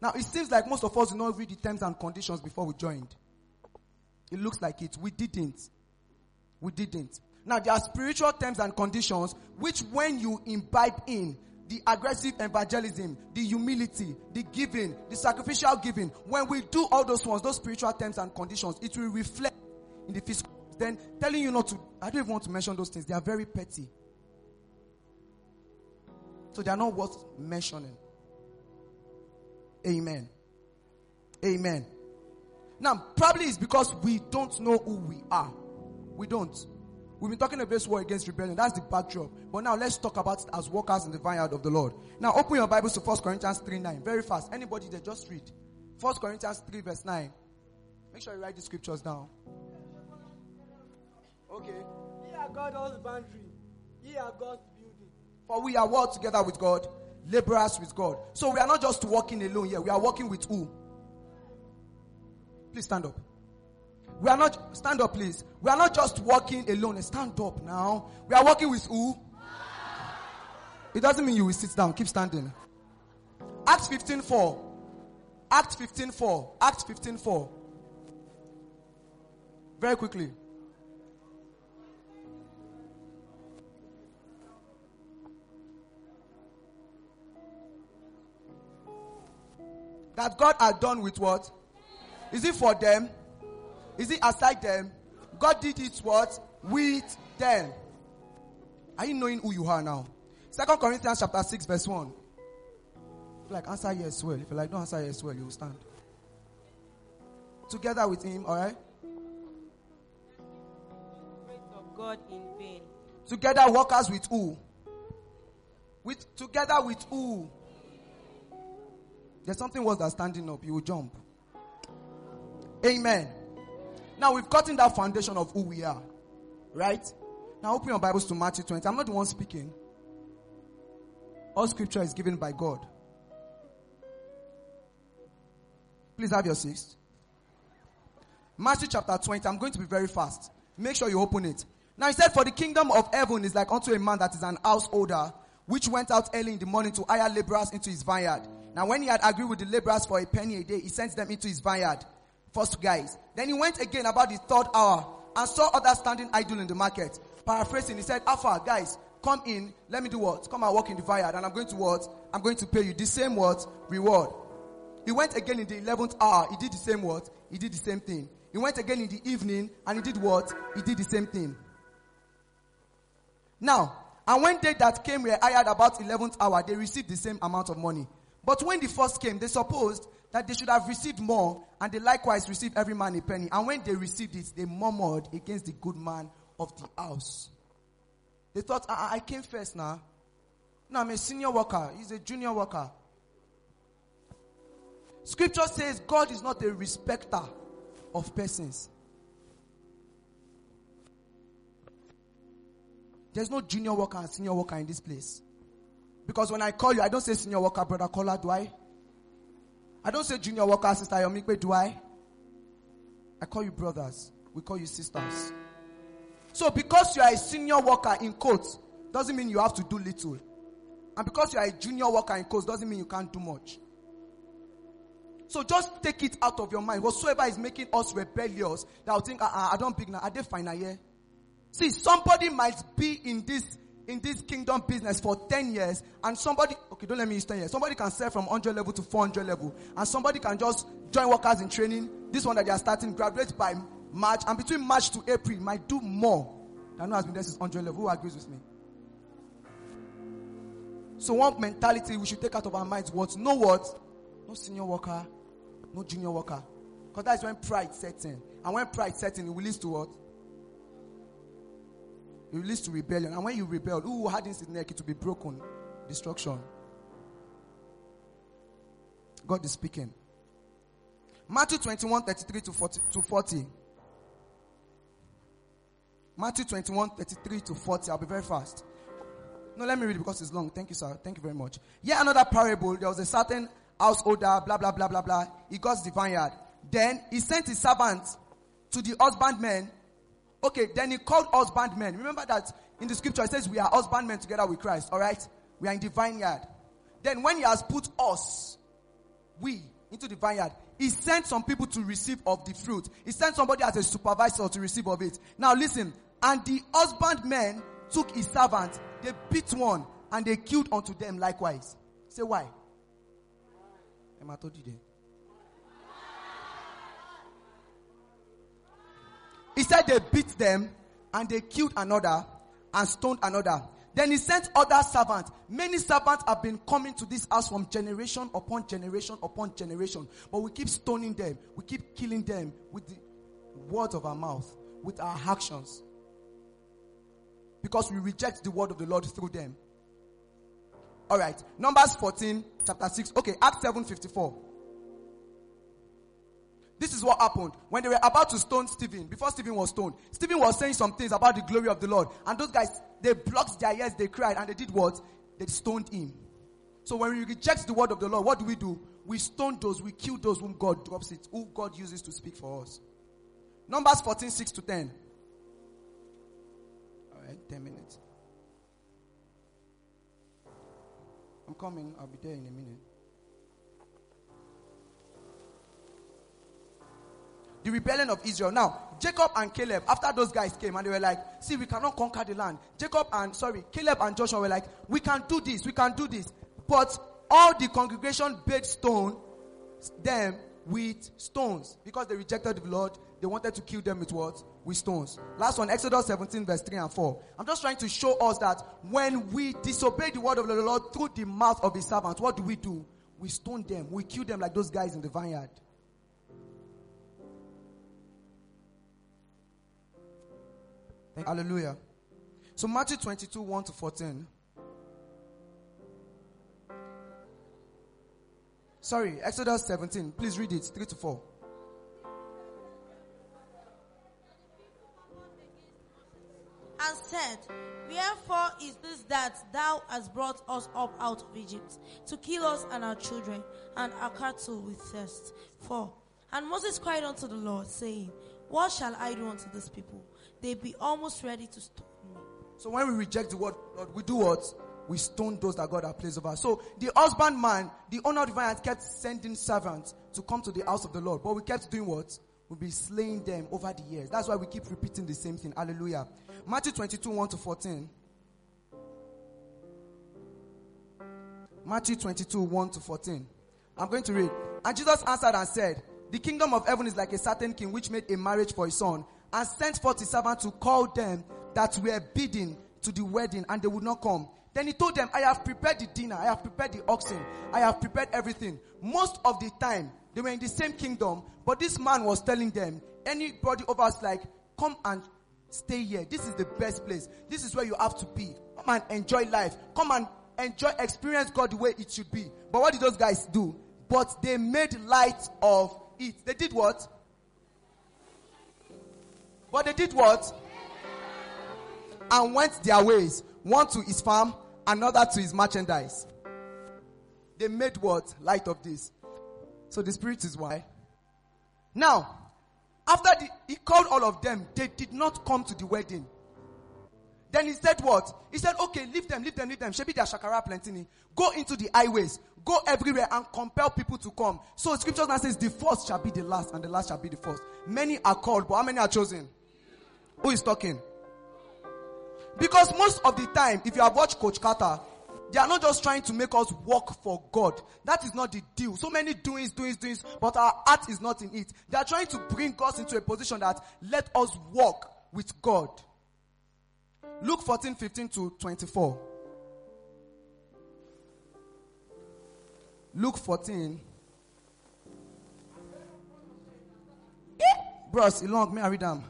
Now, it seems like most of us did not read the terms and conditions before we joined. It looks like it. We didn't. We didn't. Now, there are spiritual terms and conditions which, when you imbibe in the aggressive evangelism, the humility, the giving, the sacrificial giving, when we do all those ones, those spiritual terms and conditions, it will reflect in the physical. Then telling you not to, I don't even want to mention those things. They are very petty. So they are not worth mentioning. Amen. Amen. Now, probably it's because we don't know who we are. We don't. We've been talking about this war against rebellion. That's the backdrop. But now let's talk about it as workers in the vineyard of the Lord. Now open your Bibles to 1 Corinthians 3 9. Very fast. Anybody there, just read. 1 Corinthians 3 verse 9. Make sure you write the scriptures down. Okay. Ye are God's boundary. Ye are God's building. For we are worked together with God, laborers with God. So we are not just walking alone here. We are walking with who? Please stand up. We are not, stand up please. We are not just walking alone. Stand up now. We are walking with who? It doesn't mean you will sit down. Keep standing. Acts 15 4. Acts 15 4. Acts 15 4. Very quickly. That God had done with what? Is it for them? Is it aside them? God did it what? With them. Are you knowing who you are now? Second Corinthians chapter 6 verse 1. If you like answer yes well. If you like don't answer yes well, you will stand. Together with him, alright? God in vain. Together workers with who? With together with who? There's something worse than standing up. You will jump. Amen. Now we've gotten that foundation of who we are. Right? Now open your Bibles to Matthew 20. I'm not the one speaking. All scripture is given by God. Please have your seats. Matthew chapter 20. I'm going to be very fast. Make sure you open it. Now he said, For the kingdom of heaven is like unto a man that is an householder, which went out early in the morning to hire laborers into his vineyard. Mm. Now when he had agreed with the laborers for a penny a day, he sent them into his vineyard. First guys. Then he went again about the third hour and saw others standing idle in the market. Paraphrasing, he said, Alpha, guys, come in. Let me do what? Come and work in the vineyard and I'm going to what? I'm going to pay you the same what? Reward. He went again in the 11th hour. He did the same what? He did the same thing. He went again in the evening and he did what? He did the same thing. Now, and when they that came were hired about 11th hour, they received the same amount of money. But when the first came, they supposed that they should have received more, and they likewise received every man a penny. And when they received it, they murmured against the good man of the house. They thought, I, I came first now. No, I'm a senior worker. He's a junior worker. Scripture says God is not a respecter of persons. There's no junior worker and senior worker in this place. Because when I call you, I don't say senior worker, brother caller, do I? I don't say junior worker, sister Yomikwe, do I? I call you brothers. We call you sisters. So because you are a senior worker in quotes, doesn't mean you have to do little. And because you are a junior worker in quotes, doesn't mean you can't do much. So just take it out of your mind. Whatsoever is making us rebellious, that will think, uh-uh, I don't pick now. Are they fine here? See, somebody might be in this in this kingdom business for 10 years and somebody okay don't let me use 10 years. Somebody can sell from 100 level to 400 level and somebody can just join workers in training. This one that they are starting graduate by march and between march to april might do more than who has been there since 100 level. Who agrees with me? So one mentality we should take out of our minds was no what? No senior worker no junior worker. Because that's when pride sets in. And when pride sets in it will lead to what it leads to rebellion. And when you rebel, who hardens his neck, it will be broken. Destruction. God is speaking. Matthew 21, 33 to 40. To 40. Matthew 21, 33 to 40. I'll be very fast. No, let me read it because it's long. Thank you, sir. Thank you very much. Yet another parable. There was a certain householder, blah, blah, blah, blah, blah. He got the vineyard. Then he sent his servant to the husbandmen Okay, then he called us husbandmen. Remember that in the scripture it says we are husbandmen together with Christ, alright? We are in the vineyard. Then when he has put us, we, into the vineyard. He sent some people to receive of the fruit. He sent somebody as a supervisor to receive of it. Now listen, and the husbandmen took his servant, they beat one, and they killed unto them likewise. Say why? Told you He said they beat them and they killed another and stoned another. Then he sent other servants. Many servants have been coming to this house from generation upon generation upon generation. But we keep stoning them. We keep killing them with the words of our mouth, with our actions. Because we reject the word of the Lord through them. Alright. Numbers 14, chapter 6. Okay, Acts 7 54. This is what happened when they were about to stone Stephen. Before Stephen was stoned, Stephen was saying some things about the glory of the Lord. And those guys, they blocked their ears, they cried, and they did what? They stoned him. So when we reject the word of the Lord, what do we do? We stone those, we kill those whom God drops it, who God uses to speak for us. Numbers 14, 6 to 10. All right, 10 minutes. I'm coming, I'll be there in a minute. The rebellion of Israel. Now, Jacob and Caleb, after those guys came and they were like, see, we cannot conquer the land. Jacob and, sorry, Caleb and Joshua were like, we can do this, we can do this. But all the congregation baked stone them with stones because they rejected the Lord. They wanted to kill them with what? With stones. Last one, Exodus 17, verse 3 and 4. I'm just trying to show us that when we disobey the word of the Lord through the mouth of his servants, what do we do? We stone them. We kill them like those guys in the vineyard. Eh, hallelujah. So Matthew 22, 1 to 14. Sorry, Exodus 17. Please read it, 3 to 4. and said, Wherefore is this that thou hast brought us up out of Egypt to kill us and our children and our cattle with thirst? 4. And Moses cried unto the Lord, saying, What shall I do unto this people? They be almost ready to stone me. So when we reject the word, Lord, we do what? We stone those that God has placed over. Us. So the husbandman, the owner of the vineyard, kept sending servants to come to the house of the Lord. But we kept doing what? We'll be slaying them over the years. That's why we keep repeating the same thing. Hallelujah. Matthew 22, 1 to 14. Matthew 22, 1 to 14. I'm going to read. And Jesus answered and said, The kingdom of heaven is like a certain king which made a marriage for his son and sent forth his servant to call them that were bidden to the wedding and they would not come. Then he told them, I have prepared the dinner, I have prepared the oxen, I have prepared everything. Most of the time, they were in the same kingdom, but this man was telling them, anybody of us like, come and stay here. This is the best place. This is where you have to be. Come and enjoy life. Come and enjoy, experience God the way it should be. But what did those guys do? But they made light of it. They did what? But they did what? And went their ways. One to his farm, another to his merchandise. They made what? Light of this. So the spirit is why. Now, after the, he called all of them, they did not come to the wedding. Then he said what? He said, okay, leave them, leave them, leave them. Shebi their shakara plenty. Go into the highways. Go everywhere and compel people to come. So scripture now says the first shall be the last and the last shall be the first. Many are called, but how many are chosen? Who is talking? Because most of the time, if you have watched Coach Carter, they are not just trying to make us work for God. That is not the deal. So many doings, doings, doings, but our heart is not in it. They are trying to bring us into a position that let us walk with God. Luke 14, 15 to 24. Luke 14. Eh, Bros, long, may I read them?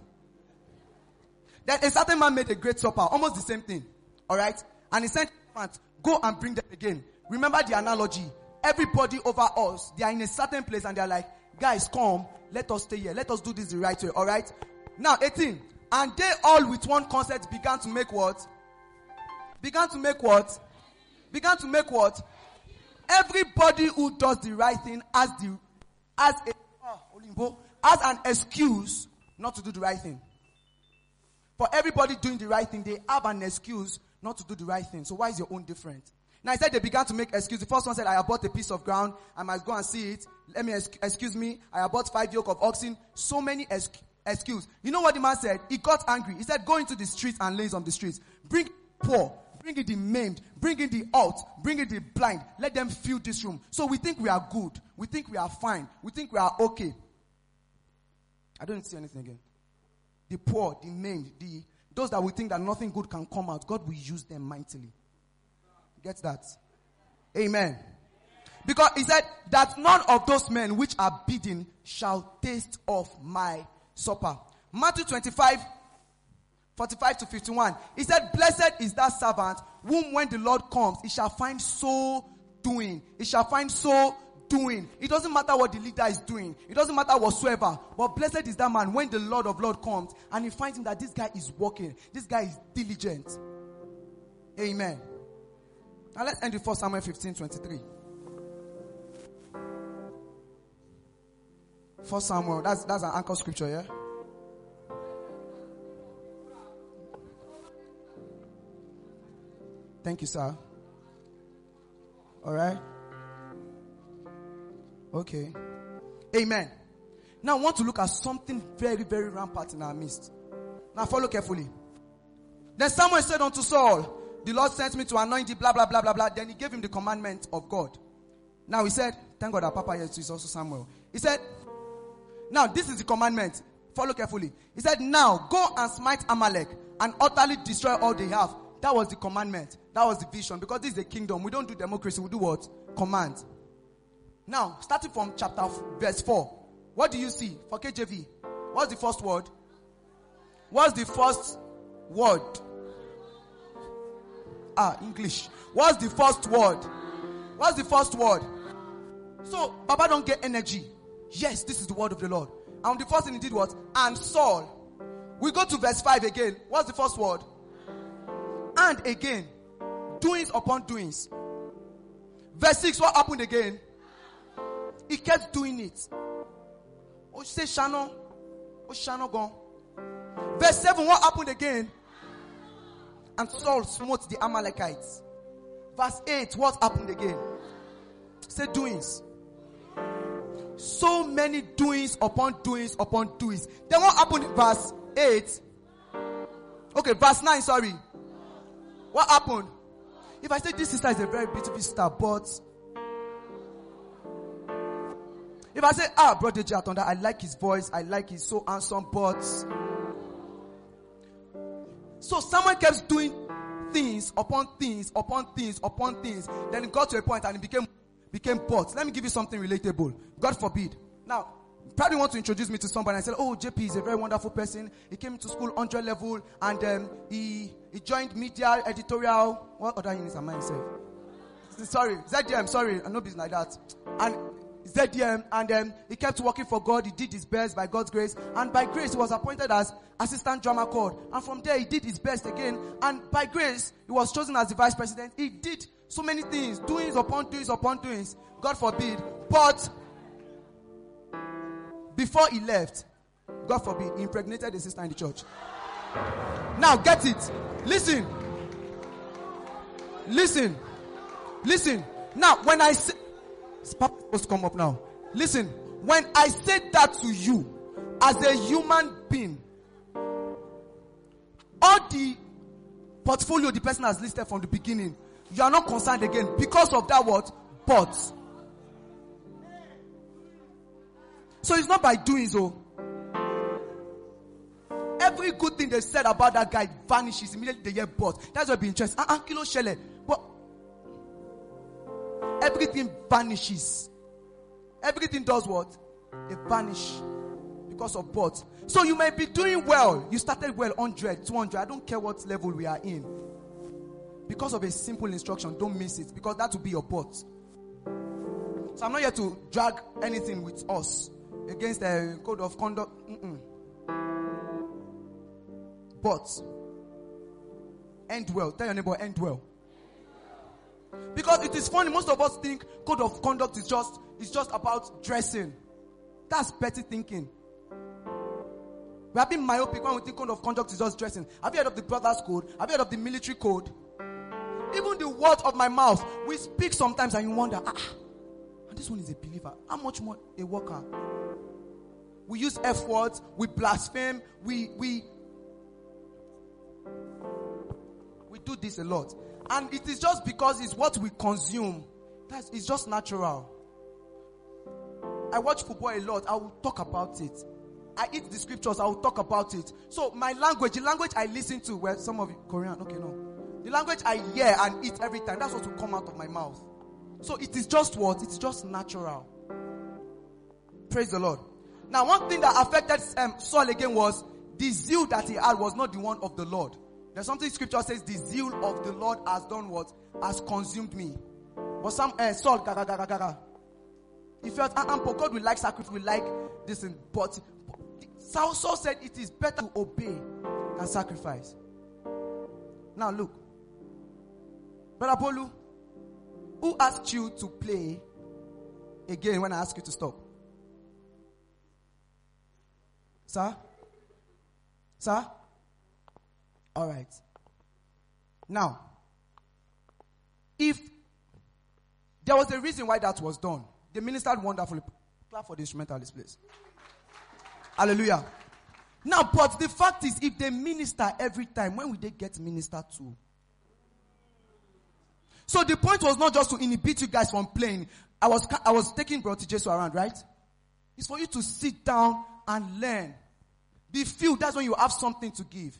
Then a certain man made a great supper, almost the same thing. Alright? And he sent servants, go and bring them again. Remember the analogy. Everybody over us, they are in a certain place and they are like, guys, come, let us stay here. Let us do this the right way. Alright? Now, 18. And they all with one consent began to make what? Began to make what? Began to make what? Everybody who does the right thing has the, as a, ah, Olimbo, has an excuse not to do the right thing. For everybody doing the right thing, they have an excuse not to do the right thing. So why is your own different? Now he said they began to make excuses. The first one said, I bought a piece of ground. I must go and see it. Let me, ex- excuse me. I bought five yoke of oxen. So many ex- excuse. You know what the man said? He got angry. He said, go into the streets and lanes on the streets. Bring poor. Bring in the maimed. Bring in the out. Bring in the blind. Let them fill this room. So we think we are good. We think we are fine. We think we are okay. I don't see anything again. The poor, the maimed, the those that we think that nothing good can come out, God will use them mightily. Get that? Amen. Because he said that none of those men which are bidden shall taste of my supper. Matthew 25, 45 to 51. He said, Blessed is that servant whom when the Lord comes, he shall find so doing. He shall find so doing. It doesn't matter what the leader is doing. It doesn't matter whatsoever. But blessed is that man when the Lord of Lord comes and he finds him that this guy is working. This guy is diligent. Amen. Now let's end with 1 Samuel 15, 23. 1 Samuel, that's, that's an anchor scripture, yeah? Thank you, sir. All right. Okay. Amen. Now I want to look at something very, very rampant in our midst. Now follow carefully. Then Samuel said unto Saul, The Lord sent me to anoint thee, blah, blah, blah, blah, blah. Then he gave him the commandment of God. Now he said, Thank God that Papa is also Samuel. He said, Now this is the commandment. Follow carefully. He said, Now go and smite Amalek and utterly destroy all they have. That was the commandment. That was the vision. Because this is a kingdom. We don't do democracy, we do what? Command. Now, starting from chapter f- verse 4, what do you see for KJV? What's the first word? What's the first word? Ah, English. What's the first word? What's the first word? So, Baba don't get energy. Yes, this is the word of the Lord. And the first thing he did was, and Saul. We go to verse 5 again. What's the first word? And again. Doings upon doings. Verse 6, what happened again? He kept doing it. Oh, say Shannon. Oh, Shannon gone. Verse 7, what happened again? And Saul smote the Amalekites. Verse 8, what happened again? Say doings. So many doings upon doings upon doings. Then what happened in verse 8? Okay, verse 9, sorry. What happened? If I say this sister is a very beautiful sister, but if I say, ah, brother J. Atonda, I like his voice, I like his so handsome, but so someone kept doing things upon things upon things upon things. Then it got to a point and it became became but. Let me give you something relatable. God forbid. Now, probably want to introduce me to somebody. I said, "Oh, JP is a very wonderful person. He came to school 100 level and um, he he joined media editorial. What other units am I himself? Sorry, ZDM. Sorry, I know business like that. And ZDM, and um, he kept working for God. He did his best by God's grace, and by grace he was appointed as assistant drama corps. And from there he did his best again, and by grace he was chosen as the vice president. He did so many things, doings upon doings upon doings. God forbid, but before he left, God forbid, he impregnated a sister in the church. Now get it. Listen. Listen. Listen. Now, when I say, supposed to come up now. Listen. When I say that to you, as a human being, all the portfolio the person has listed from the beginning, you are not concerned again because of that word, but. So it's not by doing so. Every good thing they said about that guy vanishes immediately they hear but. That's why be interested. Ah, uh kilo shele. Everything vanishes. Everything does what? They vanish because of but. So you may be doing well. You started well 100, 200. I don't care what level we are in. Because of a simple instruction, don't miss it because that will be your but. So I'm not here to drag anything with us against the code of conduct. Mm-mm. But end well. Tell your neighbor, end well. Because it is funny, most of us think code of conduct is just is just about dressing. That's petty thinking. We have been myopic when we think code of conduct is just dressing. Have you heard of the brothers code? Have you heard of the military code? Even the words of my mouth, we speak sometimes and you wonder, ah, and this one is a believer. How much more a worker? We use F words, we blaspheme, we we we do this a lot. And it is just because it's what we consume. That's it's just natural. I watch football a lot. I will talk about it. I eat the scriptures. I will talk about it. So my language, the language I listen to, where some of you Korean, okay, no, the language I hear and eat every time. That's what will come out of my mouth. So it is just what? It's just natural. Praise the Lord. Now, one thing that affected um, Saul again was the zeal that he had was not the one of the Lord. There's something scripture says the zeal of the Lord has done what? Has consumed me. But some uh, Saul, gaga, gaga, gaga. He felt, uh, uh, God will like sacrifice, will like this, but Saul, said it is better to obey than sacrifice. Now look, Brother Bolu, who asked you to play again when I ask you to stop? Sir? Sir? All right. Now, if there was a reason why that was done, the ministered wonderfully. Clap for the instrumentalist, please. Hallelujah. Now, but the fact is, if they minister every time, when will they get ministered to? So the point was not just to inhibit you guys from playing. I was, I was taking Brother Jesus around, right? It's for you to sit down and learn. Be filled. That's when you have something to give.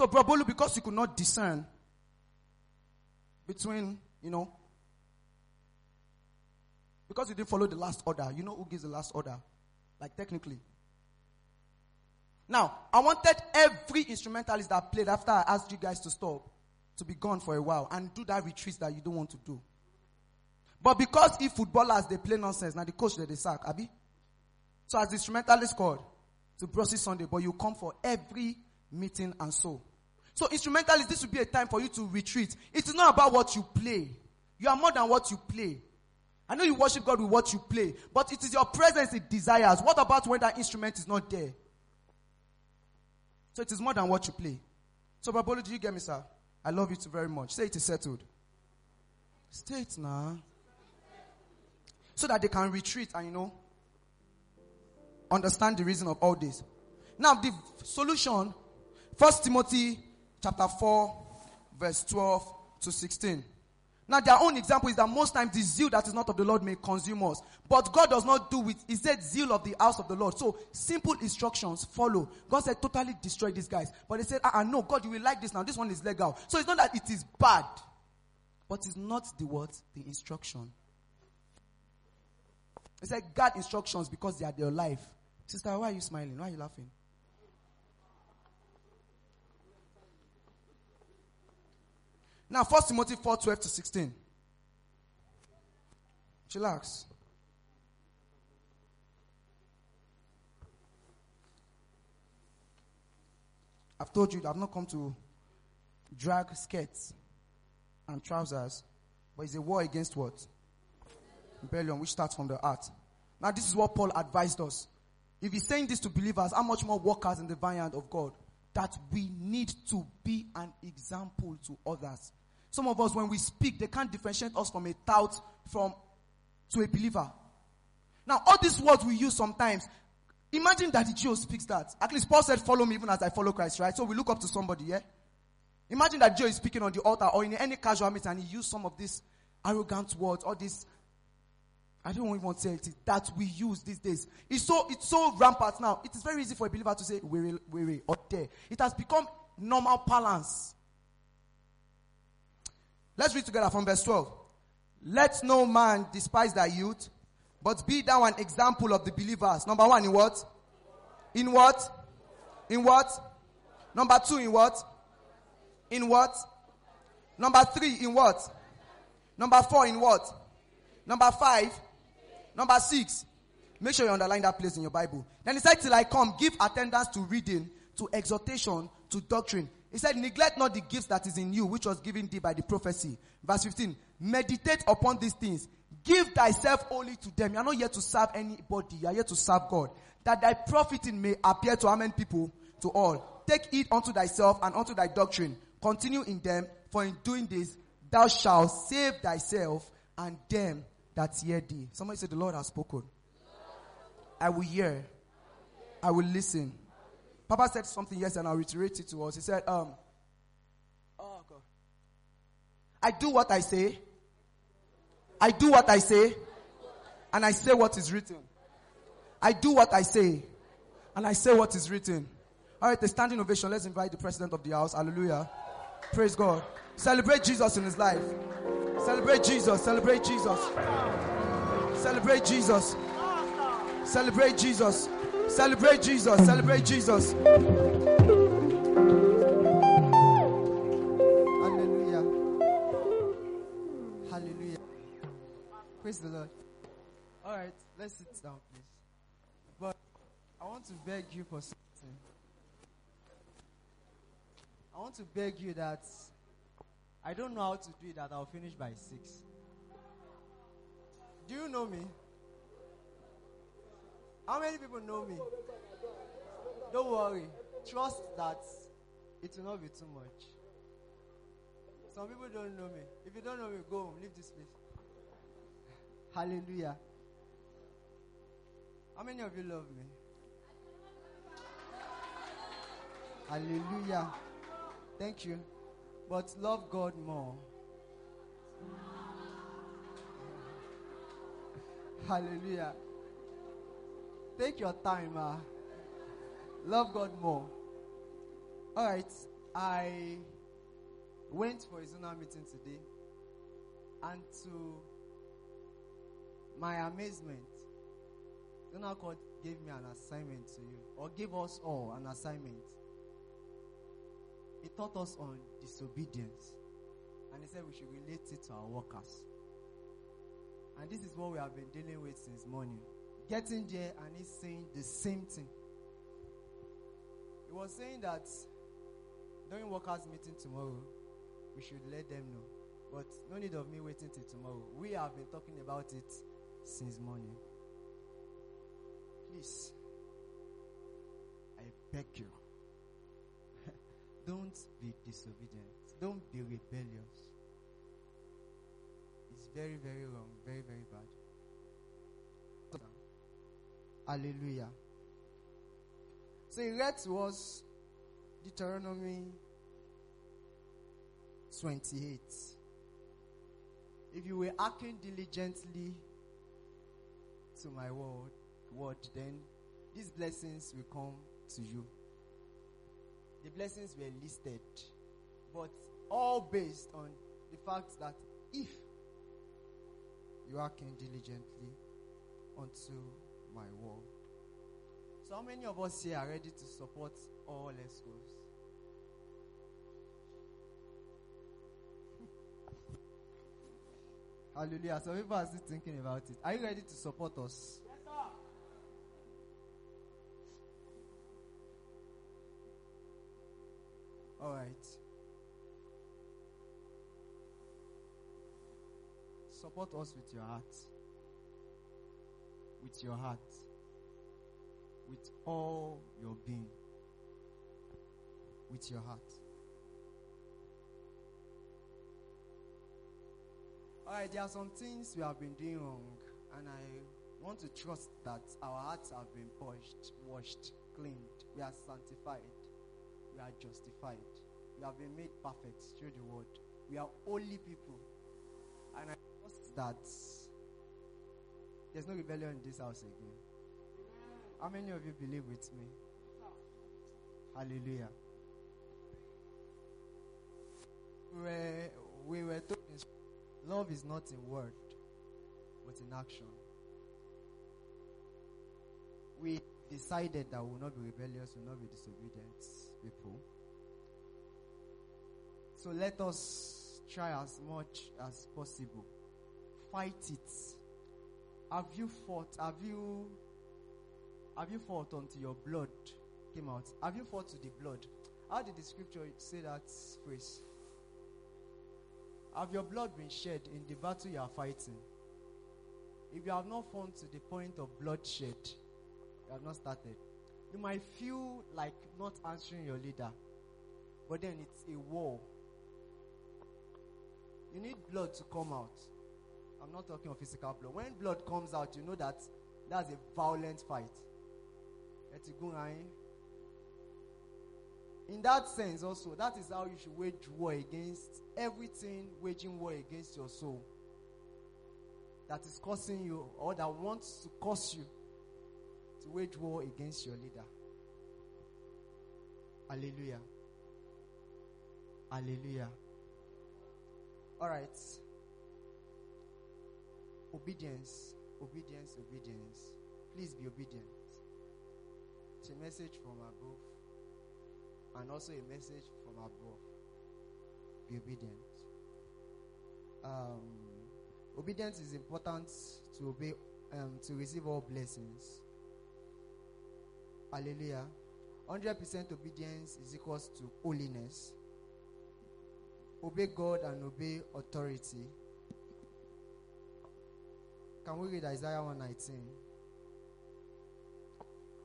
So, Brabolu, because you could not discern between, you know, because you didn't follow the last order, you know who gives the last order? Like, technically. Now, I wanted every instrumentalist that played after I asked you guys to stop to be gone for a while and do that retreat that you don't want to do. But because if footballers they play nonsense, now the coach they, they sack, Abby. So as the instrumentalist called to Brussels Sunday, but you come for every meeting and so. So instrumentalist, this will be a time for you to retreat. It is not about what you play. You are more than what you play. I know you worship God with what you play, but it is your presence it desires. What about when that instrument is not there? So it is more than what you play. So, Babolo, do you get me, sir? I love you too very much. Say it is settled. Stay it now. So that they can retreat and, you know, understand the reason of all this. Now, the solution, First Timothy chapter 4, verse 12 to 16. Now, their own example is that most times the zeal that is not of the Lord may consume us. But God does not do it. He said zeal of the house of the Lord. So, simple instructions follow. God said totally destroy these guys. But they said, ah, uh-uh, no, God, you will like this now. This one is legal. So, it's not that it is bad. But it's not the what? The instruction. He said, God instructions because they are their life. Sister, why are you smiling? Why are you laughing? Now, 1 Timothy 4 12 to 16. Chillax. I've told you that I've not come to drag skirts and trousers, but it's a war against what? Rebellion, which starts from the heart. Now, this is what Paul advised us. If he's saying this to believers, how much more workers in the vineyard of God? That we need to be an example to others. Some of us, when we speak, they can't differentiate us from a tout from to a believer. Now, all these words we use sometimes, imagine that the Jew speaks that. At least Paul said, follow me even as I follow Christ, right? So we look up to somebody, yeah? Imagine that Joe is speaking on the altar or in any casual meeting and he used some of these arrogant words or these I don't even want to say it that we use these days. It's so it's so rampant now. It is very easy for a believer to say weary, weary, or there. It has become normal parlance. Let's read together from verse 12. Let no man despise thy youth, but be thou an example of the believers. Number one, in what? In what? In what? Number two, in what? In what? Number three, in what? Number four, in what? Number five, number six. Make sure you underline that place in your Bible. Then he said, Till I come, give attendance to reading, to exhortation, to doctrine. He said, Neglect not the gifts that is in you, which was given thee by the prophecy. Verse 15. Meditate upon these things. Give thyself only to them. You are not here to serve anybody. You are here to serve God. That thy profiting may appear to how many people? To all. Take it unto thyself and unto thy doctrine. Continue in them. For in doing this, thou shalt save thyself and them that hear thee. Somebody said, The Lord has spoken. I will hear. I will listen. Papa said something yes, and I'll reiterate it to us. He said, um, oh God. I do what I say. I do what I say. And I say what is written. I do what I say. And I say what is written. All right, the standing ovation. Let's invite the president of the house. Hallelujah. Praise God. Celebrate Jesus in his life. Celebrate Jesus. Celebrate Jesus. Celebrate Jesus. Celebrate Jesus. Celebrate Jesus. Celebrate Jesus. Hallelujah. Hallelujah. Praise the Lord. All right, let's sit down, please. But I want to beg you for something. I want to beg you that I don't know how to do it, that I'll finish by six. Do you know me? How many people know me? Don't worry. Trust that it will not be too much. Some people don't know me. If you don't know me, go home. Leave this place. Hallelujah. How many of you love me? Hallelujah. Thank you. But love God more. Hallelujah. Take your time, ah. Love God more. All right. I went for a zonal meeting today, and to my amazement, zonal court gave me an assignment to you, or gave us all an assignment. He taught us on disobedience, and he said we should relate it to our workers. And this is what we have been dealing with since morning. Getting there, and he's saying the same thing. He was saying that during workers' meeting tomorrow, we should let them know. But no need of me waiting till tomorrow. We have been talking about it since morning. Please, I beg you, don't be disobedient. Don't be rebellious. It's very, very wrong. Very, very bad. Hallelujah. So he read to us Deuteronomy 28. If you were acting diligently to my word, word, then these blessings will come to you. The blessings were listed, but all based on the fact that if you are acting diligently unto my word. So how many of us here are ready to support all schools? Hallelujah. Some people are still thinking about it. Are you ready to support us? Yes, sir. All right. Support us with your heart. With your heart. With all your being. With your heart. Alright, there are some things we have been doing wrong, and I want to trust that our hearts have been purged, washed, cleaned. We are sanctified. We are justified. We have been made perfect through the word. We are holy people. And I trust that there's no rebellion in this house again. How many of you believe with me? Hallelujah. We were, we were love is not in word, but in action. We decided that we will not be rebellious, we will not be disobedient people. So let us try as much as possible. Fight it. Have you fought? Have you have you fought until your blood came out? Have you fought to the blood? How did the scripture say that phrase? Have your blood been shed in the battle you are fighting? If you have not fought to the point of bloodshed, you have not started. You might feel like not answering your leader, but then it's a war. you need blood to come out. I'm not talking of physical blood. When blood comes out, you know that that's a violent fight. In that sense, also, that is how you should wage war against everything waging war against your soul that is causing you or that wants to cause you to wage war against your leader. Hallelujah. Hallelujah. All right. Obedience, obedience, obedience. Please be obedient. It's a message from above and also a message from above. Be obedient. Um, obedience is important to obey, um, to receive all blessings. Hallelujah. 100% obedience is equals to holiness. Obey God and obey authority. Can we read Isaiah 119?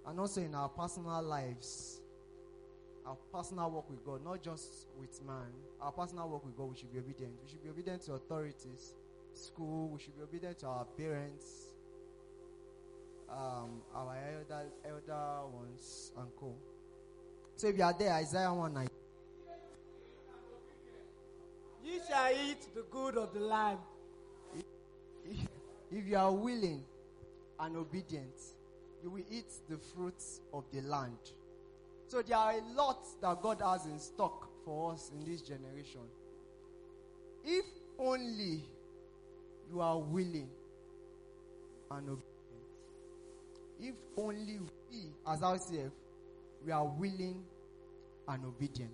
And also in our personal lives, our personal work with God, not just with man, our personal work with God, we should be obedient. We should be obedient to authorities, school, we should be obedient to our parents, um, our elder, elder ones, and co. So if you are there, Isaiah 119. Ye shall eat the good of the land. If you are willing and obedient, you will eat the fruits of the land. So there are a lot that God has in stock for us in this generation. If only you are willing and obedient. If only we, as ourselves, we are willing and obedient,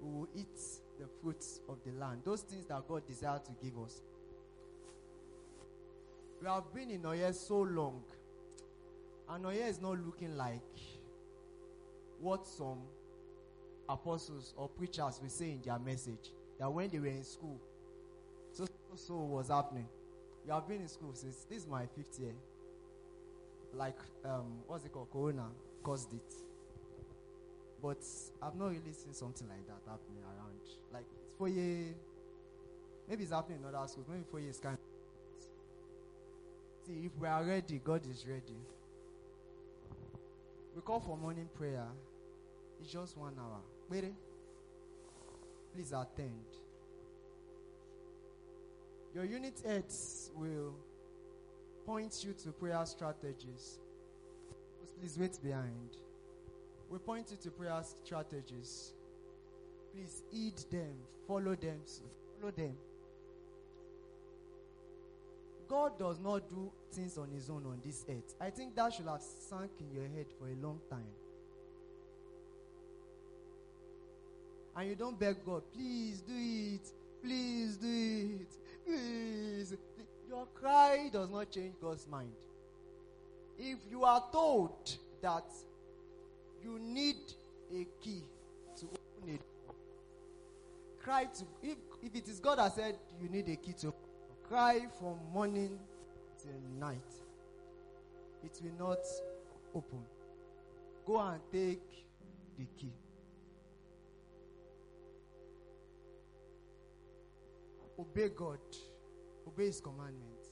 we will eat the fruits of the land. Those things that God desires to give us. We have been in Oye so long, and Oye is not looking like what some apostles or preachers will say in their message. That when they were in school, so so, was happening. We have been in school since this is my fifth year. Like um, what's it called? Corona caused it. But I've not really seen something like that happening around. Like it's four year, maybe it's happening in other schools. Maybe four years kind. See, if we are ready, God is ready. We call for morning prayer. It's just one hour. Wait. Please attend. Your unit heads will point you to prayer strategies. Please wait behind. We point you to prayer strategies. Please heed them, follow them, follow them. God does not do things on his own on this earth. I think that should have sunk in your head for a long time. And you don't beg God, please do it, please do it, please. Your cry does not change God's mind. If you are told that you need a key to open door, cry to if if it is God that said you need a key to cry from morning till night. It will not open. Go and take the key. Obey God. Obey His commandments.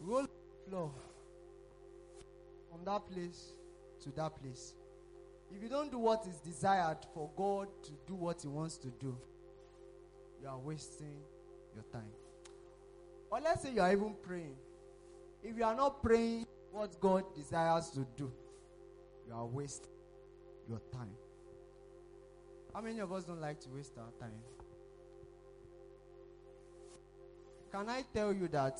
Roll the floor from that place to that place. If you don't do what is desired for God to do what He wants to do, you are wasting your time. Or let's say you are even praying. If you are not praying what God desires to do, you are wasting your time. How many of us don't like to waste our time? Can I tell you that?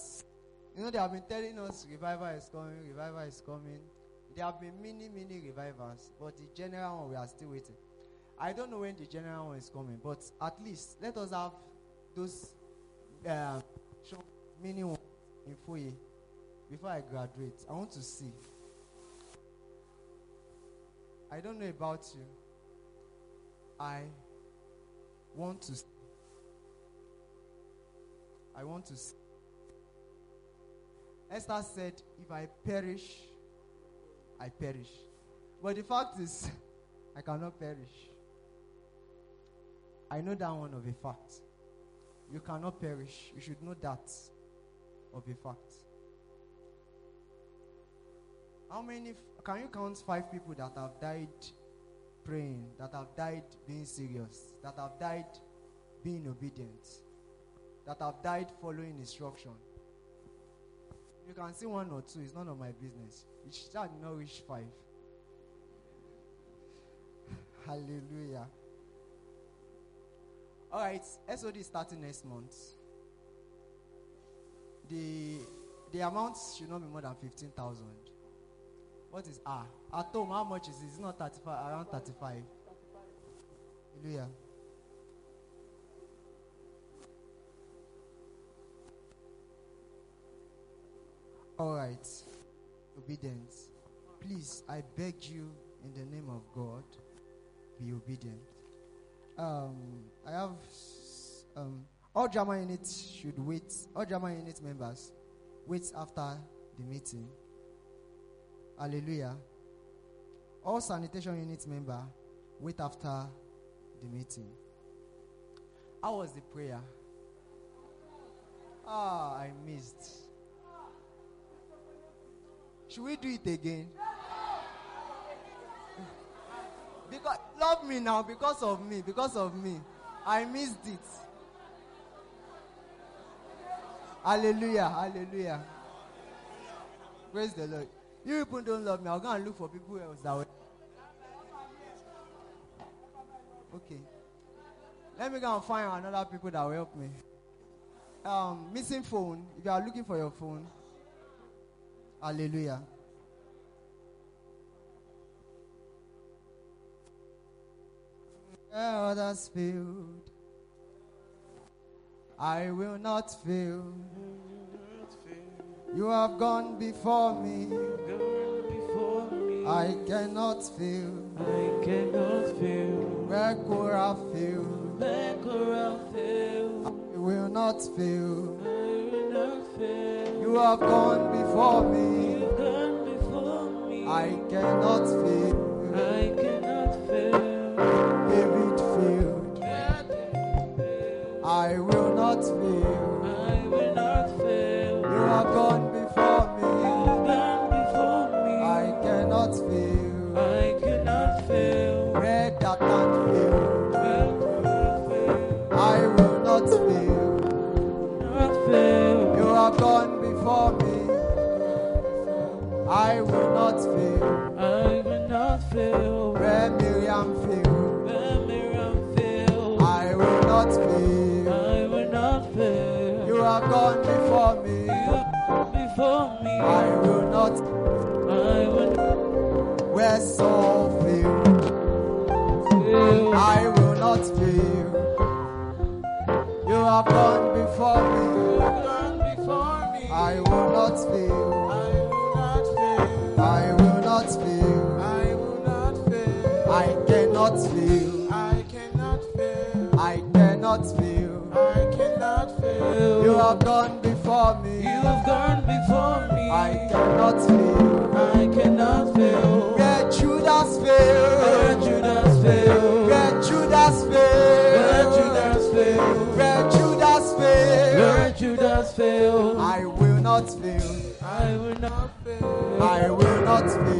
You know, they have been telling us revival is coming, revival is coming. There have been many, many revivals, but the general one we are still waiting. I don't know when the general one is coming, but at least let us have those uh, show many ones in Foye before I graduate. I want to see. I don't know about you. I want to see. I want to see. Esther said, If I perish, I perish. But the fact is, I cannot perish. I know that one of a fact. You cannot perish. You should know that of a fact. How many, can you count five people that have died praying, that have died being serious, that have died being obedient, that have died following instruction? You can see one or two, it's none of my business. It shall not reach five. Hallelujah. All right, SOD is starting next month. The the amount should not be more than fifteen thousand. What is R? At home, how much is it? It's not thirty-five, around thirty-five. Hallelujah. All right, obedience. Please, I beg you, in the name of God, be obedient. Um, I have um, all drama units should wait. All drama unit members wait after the meeting. Hallelujah. All sanitation unit member wait after the meeting. How was the prayer? Ah, I missed. Should we do it again? Because love me now because of me, because of me. I missed it. Hallelujah, hallelujah. Praise the Lord. You people don't love me. I'll go and look for people else that will. Okay. Let me go and find another people that will help me. Um, missing phone. If you are looking for your phone, hallelujah. Others failed, I will not fail. You have gone before me. I cannot fail. I cannot fail. Where could I fail? Where could I fail? I will not fail. I will not fail. You have gone before me. You've gone before me. I cannot fail.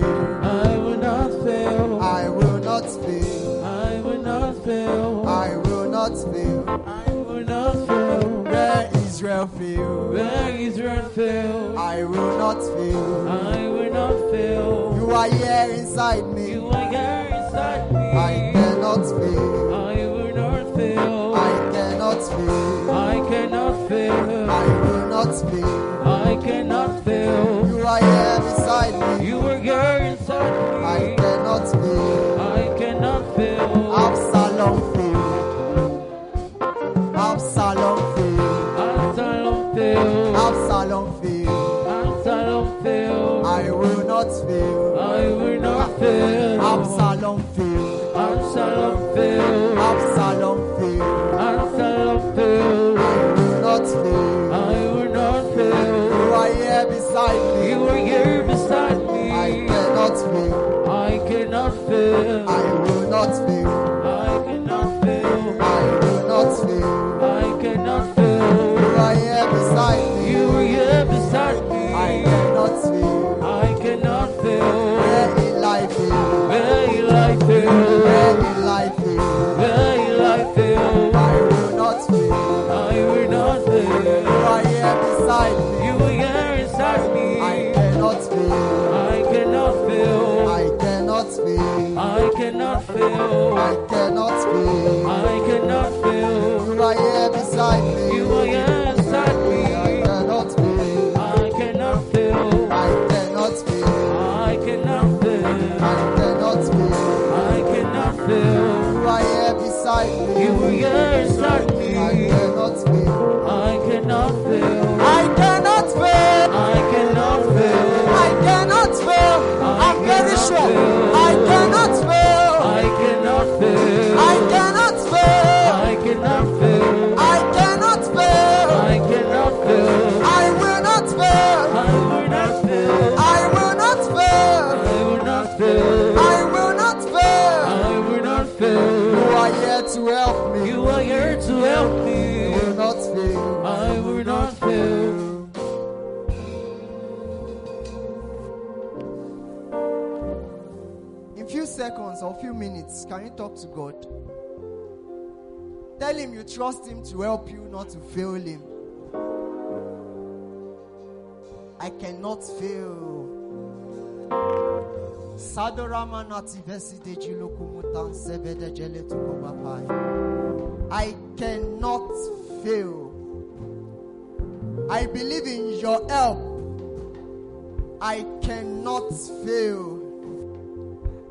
Fail. I will not fail. I will not fail. I will not fail. I will not fail. I will not fail. Where Israel failed. Where Israel failed. I will not fail. I will not fail. You are here inside me. You are here inside me. I cannot fail. I will not fail. I cannot fail. I cannot fail. I will not fail. I cannot fail. You are here beside me. You are here inside me. I cannot fail. I cannot fail. Absalom failed. Absalom failed. Absalom failed. Absalom failed. Absalom failed. I will not fail. I will not fail. Absalom failed. Absalom failed. Absalom God's I cannot fail. I cannot fail. You are here beside me. You are here inside I me. cannot fail. I cannot fail. I cannot fail. I cannot fail. I cannot fail. I cannot fail. You are here beside me. You are here inside I me. cannot fail. I cannot fail. I cannot fail. I cannot fail. I cannot fail. I'm very sure. I cannot fail. Seconds or few minutes, can you talk to God? Tell him you trust him to help you, not to fail him. I cannot fail. I cannot fail. I believe in your help. I cannot fail.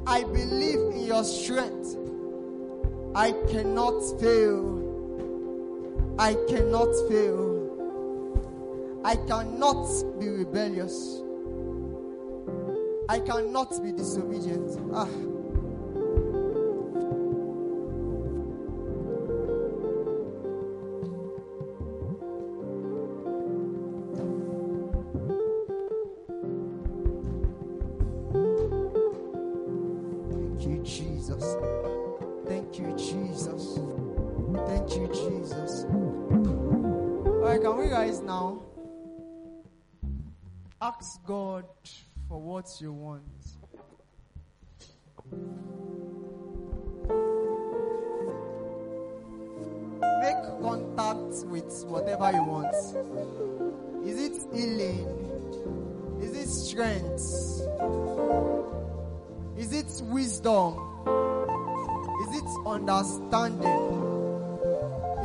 I believe in your strength. I cannot fail. I cannot fail. I cannot be rebellious. I cannot be disobedient. Ah. Whatever you want. Is it healing? Is it strength? Is it wisdom? Is it understanding?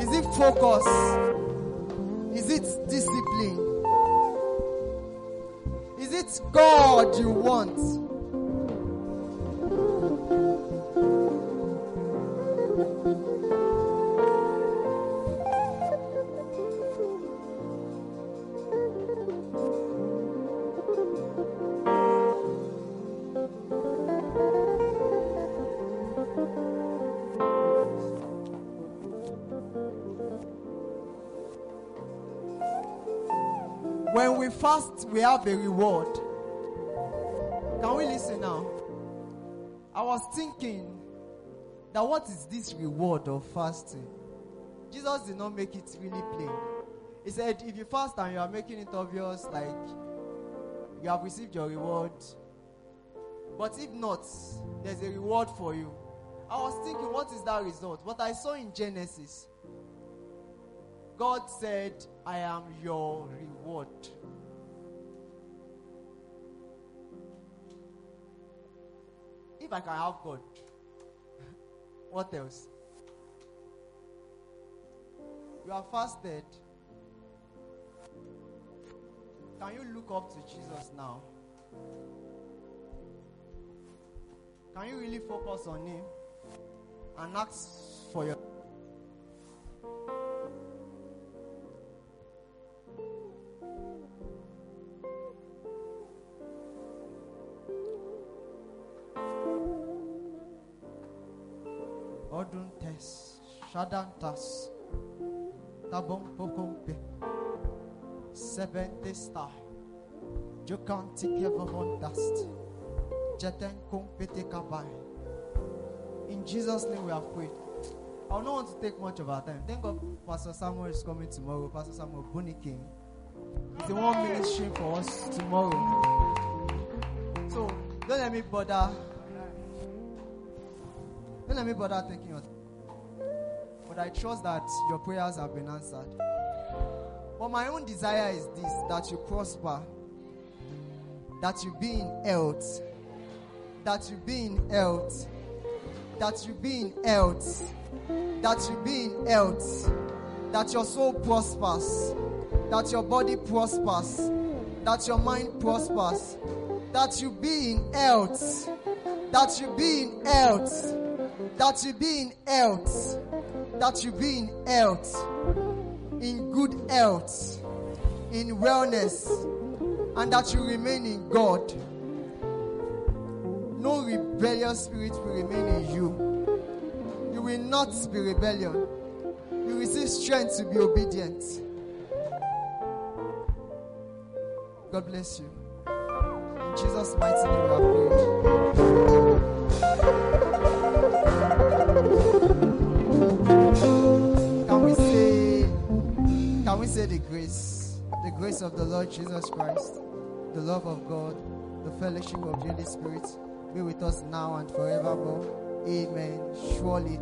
Is it focus? Is it discipline? Is it God you want? We have a reward. Can we listen now? I was thinking that what is this reward of fasting? Jesus did not make it really plain. He said, if you fast and you are making it obvious, like you have received your reward. But if not, there's a reward for you. I was thinking, what is that result? What I saw in Genesis, God said, I am your reward. If I can have God, what else? You are fasted. Can you look up to Jesus now? Can you really focus on Him and ask shadantas, tabon pokompe, seven star, jokanti kevamon dust, jeten kompete kabai. In Jesus' name we have prayed. I don't want to take much of our time. Thank God Pastor Samuel is coming tomorrow. Pastor Samuel Bunny King. He's the one ministering for us tomorrow. So don't let me bother. Don't let me bother taking your I trust that your prayers have been answered. But my own desire is this that you prosper, that you be in health, that you be in health, that you be in health, that you be in health, that your soul prospers, that your body prospers, that your mind prospers, that you be in health, that you be in health, that you be in health, that you be in health, in good health, in wellness, and that you remain in God. No rebellious spirit will remain in you. You will not be rebellion. You receive strength to be obedient. God bless you. In Jesus' mighty name, we. Say the grace, the grace of the Lord Jesus Christ, the love of God, the fellowship of the Holy Spirit be with us now and forevermore. Amen. Surely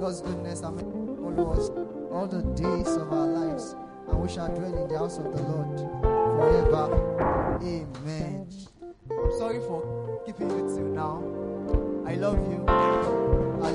God's goodness and follow us all the days of our lives, and we shall dwell in the house of the Lord forever. Amen. I'm sorry for keeping you till now. I love you.